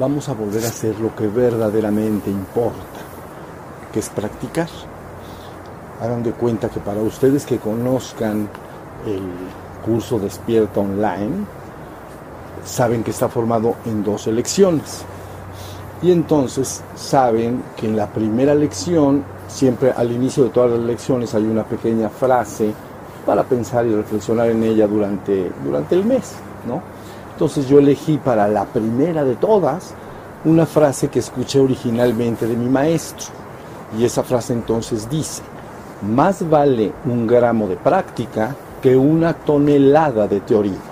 vamos a volver a hacer lo que verdaderamente importa, que es practicar. Hagan de cuenta que para ustedes que conozcan el curso Despierta Online, saben que está formado en dos lecciones. Y entonces saben que en la primera lección, siempre al inicio de todas las lecciones hay una pequeña frase para pensar y reflexionar en ella durante, durante el mes, ¿no? Entonces yo elegí para la primera de todas una frase que escuché originalmente de mi maestro. Y esa frase entonces dice, más vale un gramo de práctica que una tonelada de teoría.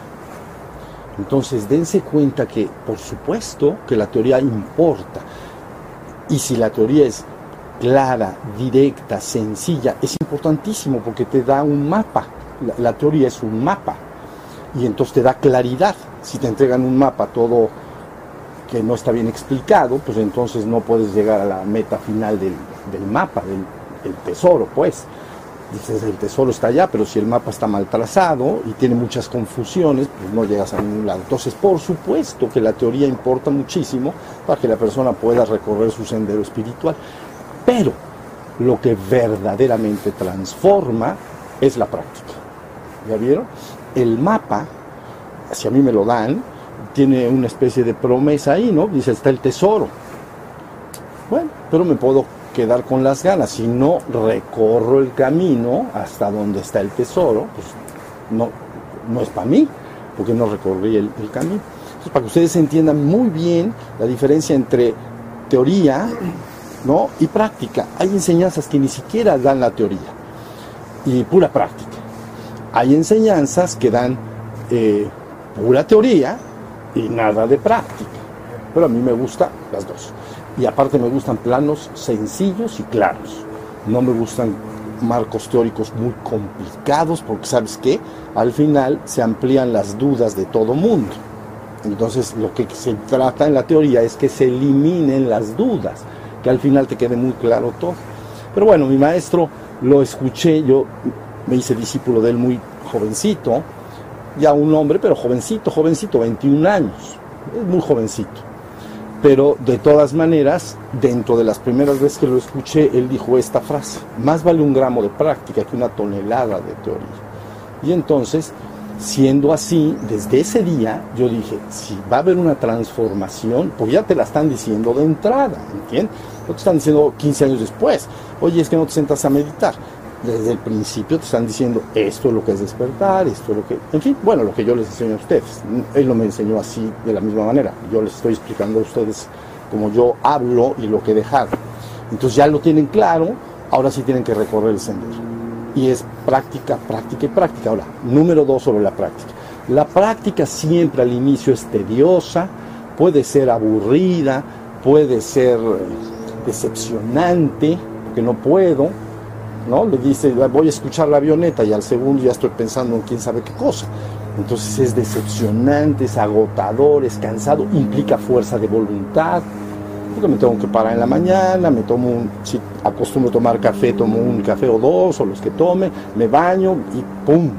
Entonces dense cuenta que, por supuesto, que la teoría importa. Y si la teoría es clara, directa, sencilla, es importantísimo porque te da un mapa. La, la teoría es un mapa. Y entonces te da claridad si te entregan un mapa todo que no está bien explicado, pues entonces no puedes llegar a la meta final del, mapa, del, tesoro, pues. Dices, el tesoro está allá, pero si el mapa está mal trazado y tiene muchas confusiones, pues no llegas a ningún lado. Entonces, por supuesto que la teoría importa muchísimo para que la persona pueda recorrer su sendero espiritual. Pero lo que verdaderamente transforma es la práctica. ¿Ya vieron? El mapa si a mí me lo dan, tiene una especie de promesa ahí, ¿no? Dice, está el tesoro. Bueno, pero me puedo quedar con las ganas. Si no recorro el camino hasta donde está el tesoro, pues no, no es para mí, porque no recorrí el, camino. Entonces, para que ustedes entiendan muy bien la diferencia entre teoría ¿no? y práctica. Hay enseñanzas que ni siquiera dan la teoría y pura práctica. Hay enseñanzas que dan eh, pura teoría y nada de práctica. Pero a mí me gustan las dos. Y aparte me gustan planos sencillos y claros. No me gustan marcos teóricos muy complicados porque sabes que al final se amplían las dudas de todo mundo. Entonces lo que se trata en la teoría es que se eliminen las dudas, que al final te quede muy claro todo. Pero bueno, mi maestro lo escuché, yo me hice discípulo de él muy jovencito, ya un hombre, pero jovencito, jovencito, 21 años, es muy jovencito. Pero de todas maneras, dentro de las primeras veces que lo escuché, él dijo esta frase, más vale un gramo de práctica que una tonelada de teoría. Y entonces, siendo así, desde ese día yo dije, si va a haber una transformación, pues ya te la están diciendo de entrada, ¿entiendes? No te están diciendo 15 años después, oye, es que no te sientas a meditar desde el principio te están diciendo esto es lo que es despertar, esto es lo que, en fin, bueno, lo que yo les enseño a ustedes. Él no me enseñó así de la misma manera. Yo les estoy explicando a ustedes como yo hablo y lo que he. Entonces ya lo tienen claro, ahora sí tienen que recorrer el sendero. Y es práctica, práctica y práctica. Ahora, número dos sobre la práctica. La práctica siempre al inicio es tediosa, puede ser aburrida, puede ser decepcionante, porque no puedo, ¿no? Le dice, voy a escuchar la avioneta y al segundo ya estoy pensando en quién sabe qué cosa. Entonces es decepcionante, es agotador, es cansado, implica fuerza de voluntad. Porque me tengo que parar en la mañana, me tomo un, si acostumbro tomar café, tomo un café o dos, o los que tome, me baño y ¡pum!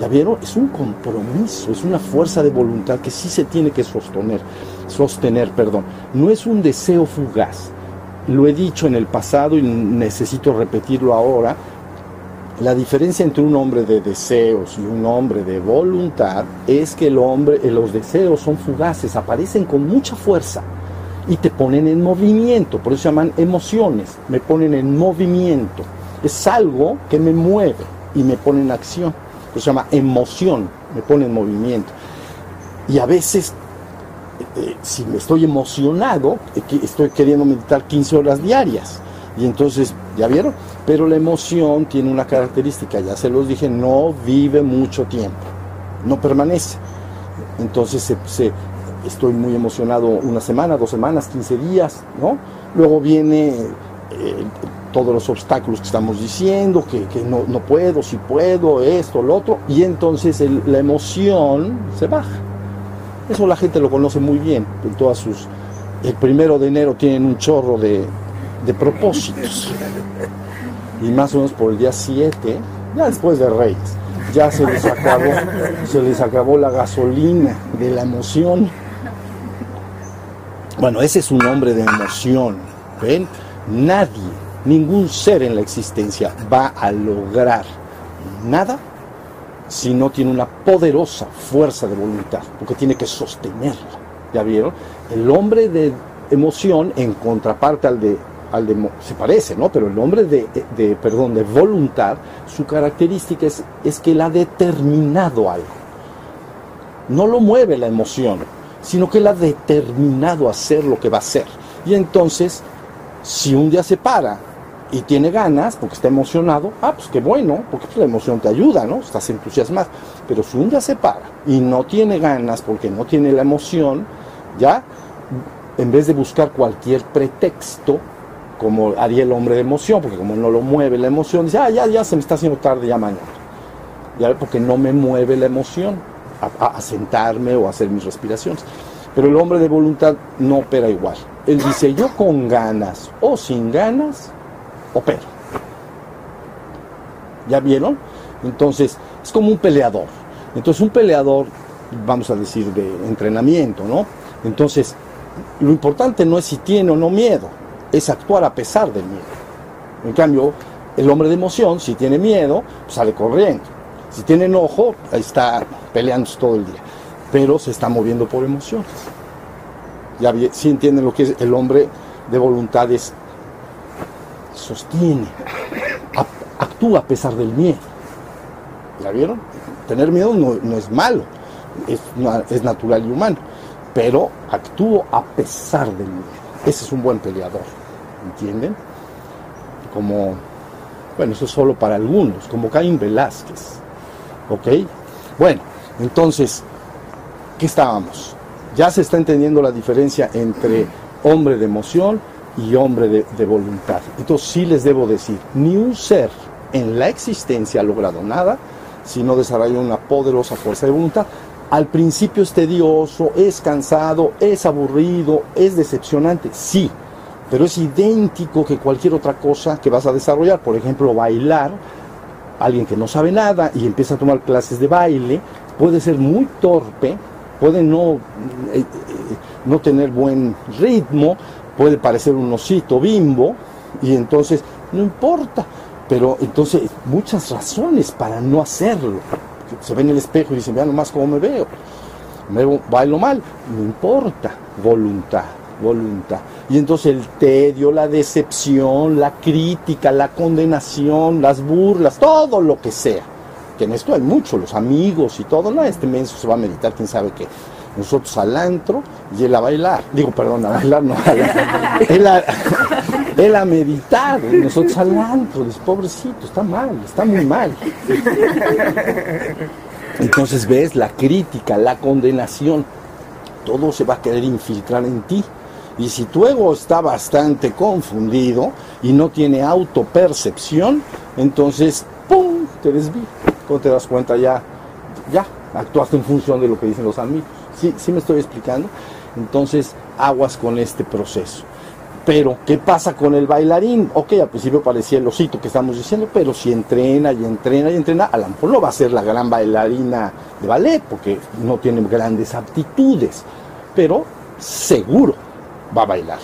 ¿Ya vieron? Es un compromiso, es una fuerza de voluntad que sí se tiene que sostener, sostener, perdón. No es un deseo fugaz, lo he dicho en el pasado y necesito repetirlo ahora, la diferencia entre un hombre de deseos y un hombre de voluntad es que el hombre, eh, los deseos son fugaces, aparecen con mucha fuerza y te ponen en movimiento, por eso se llaman emociones, me ponen en movimiento. Es algo que me mueve y me pone en acción. Eso se llama emoción, me pone en movimiento. Y a veces eh, si me estoy emocionado, eh, estoy queriendo meditar 15 horas diarias. Y entonces, ¿ya vieron? Pero la emoción tiene una característica, ya se los dije, no vive mucho tiempo, no permanece. Entonces estoy muy emocionado una semana, dos semanas, 15 días, ¿no? Luego viene eh, todos los obstáculos que estamos diciendo, que, no, puedo, si puedo, esto, lo otro, y entonces la emoción se baja. Eso la gente lo conoce muy bien, en todas sus... El primero de enero tienen un chorro de, propósitos. Y más o menos por el día 7, ya después de Reyes, ya se les acabó, se les acabó la gasolina de la emoción. Bueno, ese es un hombre de emoción. ¿Ven? Nadie, ningún ser en la existencia va a lograr nada si no tiene una poderosa fuerza de voluntad, porque tiene que sostenerla. ¿Ya vieron? El hombre de emoción, en contraparte al de, al de se parece, ¿no? Pero el hombre de, de, perdón, de voluntad, su característica es, es que él ha determinado algo. No lo mueve la emoción, sino que él ha determinado hacer lo que va a hacer. Y entonces, si un día se para y tiene ganas, porque está emocionado, ah, pues qué bueno, porque pues, la emoción te ayuda, ¿no? Estás entusiasmado. Pero si un día se para y no tiene ganas porque no tiene la emoción, ya, en vez de buscar cualquier pretexto, como haría el hombre de emoción, porque como no lo mueve la emoción, dice, ah, ya, ya se me está haciendo tarde, ya mañana. Ya, porque no me mueve la emoción a, sentarme o a hacer mis respiraciones. Pero el hombre de voluntad no opera igual. Él dice, yo con ganas o sin ganas, opero. ¿Ya vieron? Entonces, es como un peleador. Entonces, un peleador, vamos a decir, de entrenamiento, ¿no? Entonces, lo importante no es si tiene o no miedo, es actuar a pesar del miedo. En cambio, el hombre de emoción, si tiene miedo, sale corriendo. Si tiene enojo, está peleando todo el día. Pero se está moviendo por emociones. Ya si entienden lo que es el hombre de voluntades, sostiene, actúa a pesar del miedo. ¿Ya vieron? Tener miedo no, es malo, es, es natural y humano pero actúo a pesar del miedo. Ese es un buen peleador, ¿entienden? Como, bueno, eso es solo para algunos, como Caín Velázquez, ¿ok? Bueno, entonces, ¿qué estábamos? Ya se está entendiendo la diferencia entre hombre de emoción y hombre de, voluntad. Entonces sí les debo decir, ni un ser en la existencia ha logrado nada si no desarrolla una poderosa fuerza de voluntad. Al principio es tedioso, es cansado, es aburrido, es decepcionante, sí, pero es idéntico que cualquier otra cosa que vas a desarrollar. Por ejemplo, bailar, alguien que no sabe nada y empieza a tomar clases de baile, puede ser muy torpe, puede no, eh, eh, no tener buen ritmo, puede parecer un osito bimbo, y entonces no importa, pero entonces muchas razones para no hacerlo se ve en el espejo y dice, vean nomás cómo me veo. Me bailo mal, no importa, voluntad, voluntad. Y entonces el tedio, la decepción, la crítica, la condenación, las burlas, todo lo que sea. Que en esto hay mucho, los amigos y todo, no, este menso se va a meditar, quién sabe qué. Nosotros al antro y él a bailar. Digo, perdón, a bailar no, a él, a, meditar, nosotros al antro, dice, pobrecito, está mal, está muy mal. Entonces ves la crítica, la condenación, todo se va a querer infiltrar en ti. Y si tu ego está bastante confundido y no tiene autopercepción, entonces, ¡pum!, te desvías. Cuando te das cuenta ya, ya, actuaste en función de lo que dicen los amigos. ¿Sí, sí me estoy explicando? Entonces, aguas con este proceso. Pero, ¿qué pasa con el bailarín? Ok, al principio parecía el osito que estamos diciendo, pero si entrena y entrena y entrena, a lo mejor no va a ser la gran bailarina de ballet, porque no tiene grandes aptitudes, pero seguro va a bailar.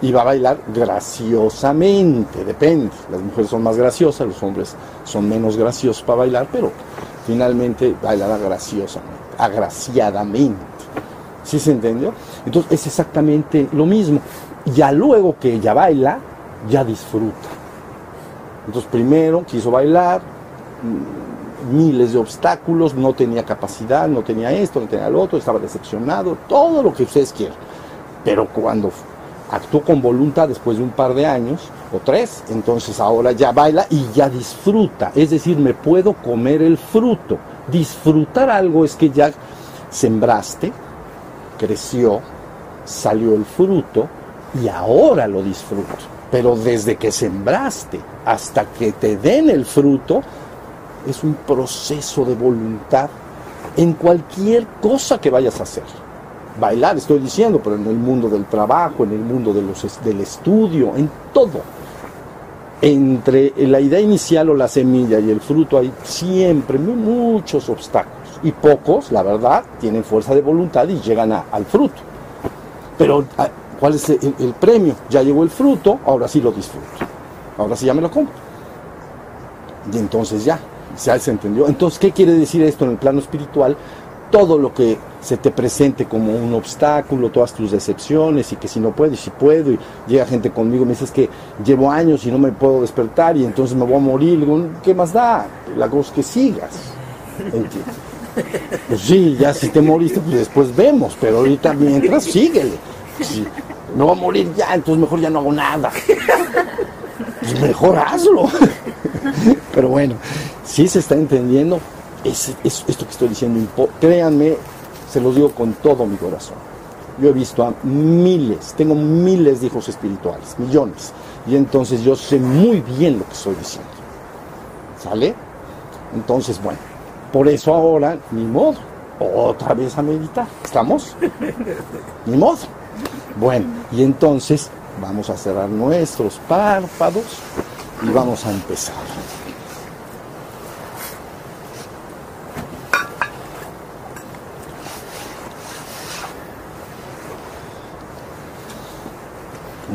Y va a bailar graciosamente, depende. Las mujeres son más graciosas, los hombres son menos graciosos para bailar, pero finalmente bailará graciosamente, agraciadamente. ¿Sí se entendió? Entonces es exactamente lo mismo ya luego que ella baila, ya disfruta. Entonces primero quiso bailar, mm, miles de obstáculos, no tenía capacidad, no tenía esto, no tenía lo otro, estaba decepcionado, todo lo que ustedes quieran. Pero cuando actuó con voluntad después de un par de años o tres, entonces ahora ya baila y ya disfruta. Es decir, me puedo comer el fruto. Disfrutar algo es que ya sembraste, creció, salió el fruto, y ahora lo disfruto. Pero desde que sembraste hasta que te den el fruto, es un proceso de voluntad en cualquier cosa que vayas a hacer. Bailar, estoy diciendo, pero en el mundo del trabajo, en el mundo de del estudio, en todo. Entre la idea inicial o la semilla y el fruto hay siempre muchos obstáculos. Y pocos, la verdad, tienen fuerza de voluntad y llegan al fruto. Pero, ah, ¿cuál es el, el premio? Ya llegó el fruto, ahora sí lo disfruto. Ahora sí ya me lo compro. Y entonces ya, ya se entendió. Entonces, ¿qué quiere decir esto en el plano espiritual? Todo lo que se te presente como un obstáculo, todas tus decepciones y que si no puedo y si puedo y llega gente conmigo me dice que llevo años y no me puedo despertar y entonces me voy a morir, ¿qué más da? La cosa es que sigas. Pues sí, ya si te moriste, pues después vemos, pero ahorita mientras síguele. Me voy a morir ya, entonces mejor ya no hago nada. Pues mejor hazlo. Pero bueno, si se está entendiendo, es, esto que estoy diciendo, créanme, se lo digo con todo mi corazón. Yo he visto a miles, tengo miles de hijos espirituales, millones. Y entonces yo sé muy bien lo que estoy diciendo. ¿Sale? Entonces, bueno, por eso ahora, ni modo, otra vez a meditar. ¿Estamos? Ni modo. Bueno, y entonces vamos a cerrar nuestros párpados y vamos a empezar.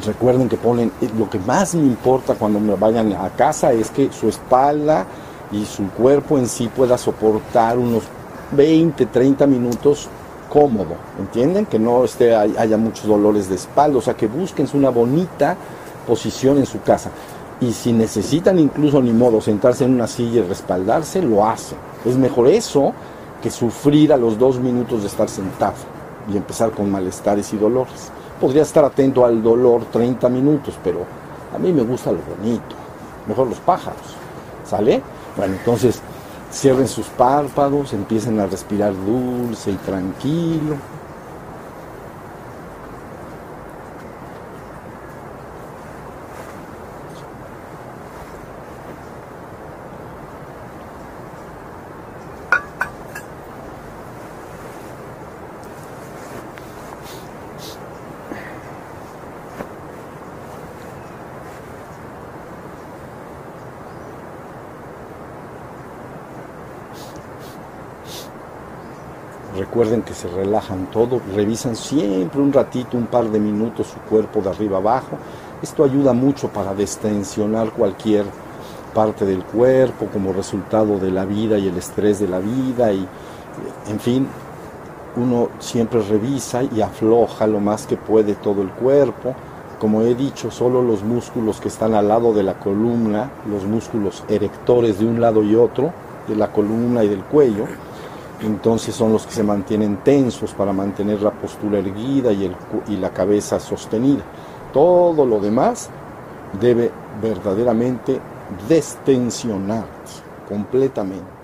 Recuerden que ponen, eh, lo que más me importa cuando me vayan a casa es que su espalda y su cuerpo en sí pueda soportar unos 20, 30 minutos cómodo, ¿entienden? Que no esté, haya muchos dolores de espalda, o sea, que busquen una bonita posición en su casa. Y si necesitan incluso ni modo sentarse en una silla y respaldarse, lo hacen. Es mejor eso que sufrir a los dos minutos de estar sentado y empezar con malestares y dolores podría estar atento al dolor 30 minutos, pero a mí me gusta lo bonito, mejor los pájaros, ¿sale? Bueno, entonces cierren sus párpados, empiecen a respirar dulce y tranquilo. Recuerden que se relajan todo, revisan siempre un ratito, un par de minutos su cuerpo de arriba abajo. Esto ayuda mucho para destensionar cualquier parte del cuerpo como resultado de la vida y el estrés de la vida y en fin, uno siempre revisa y afloja lo más que puede todo el cuerpo. Como he dicho, solo los músculos que están al lado de la columna, los músculos erectores de un lado y otro, de la columna y del cuello, entonces son los que se mantienen tensos para mantener la postura erguida y, el, y la cabeza sostenida. Todo lo demás debe verdaderamente destensionarse completamente.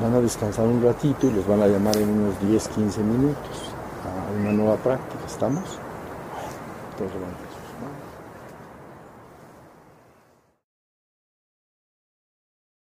Van a descansar un ratito y los van a llamar en unos 10, 15 minutos a una nueva práctica. ¿Estamos? Entonces, bueno.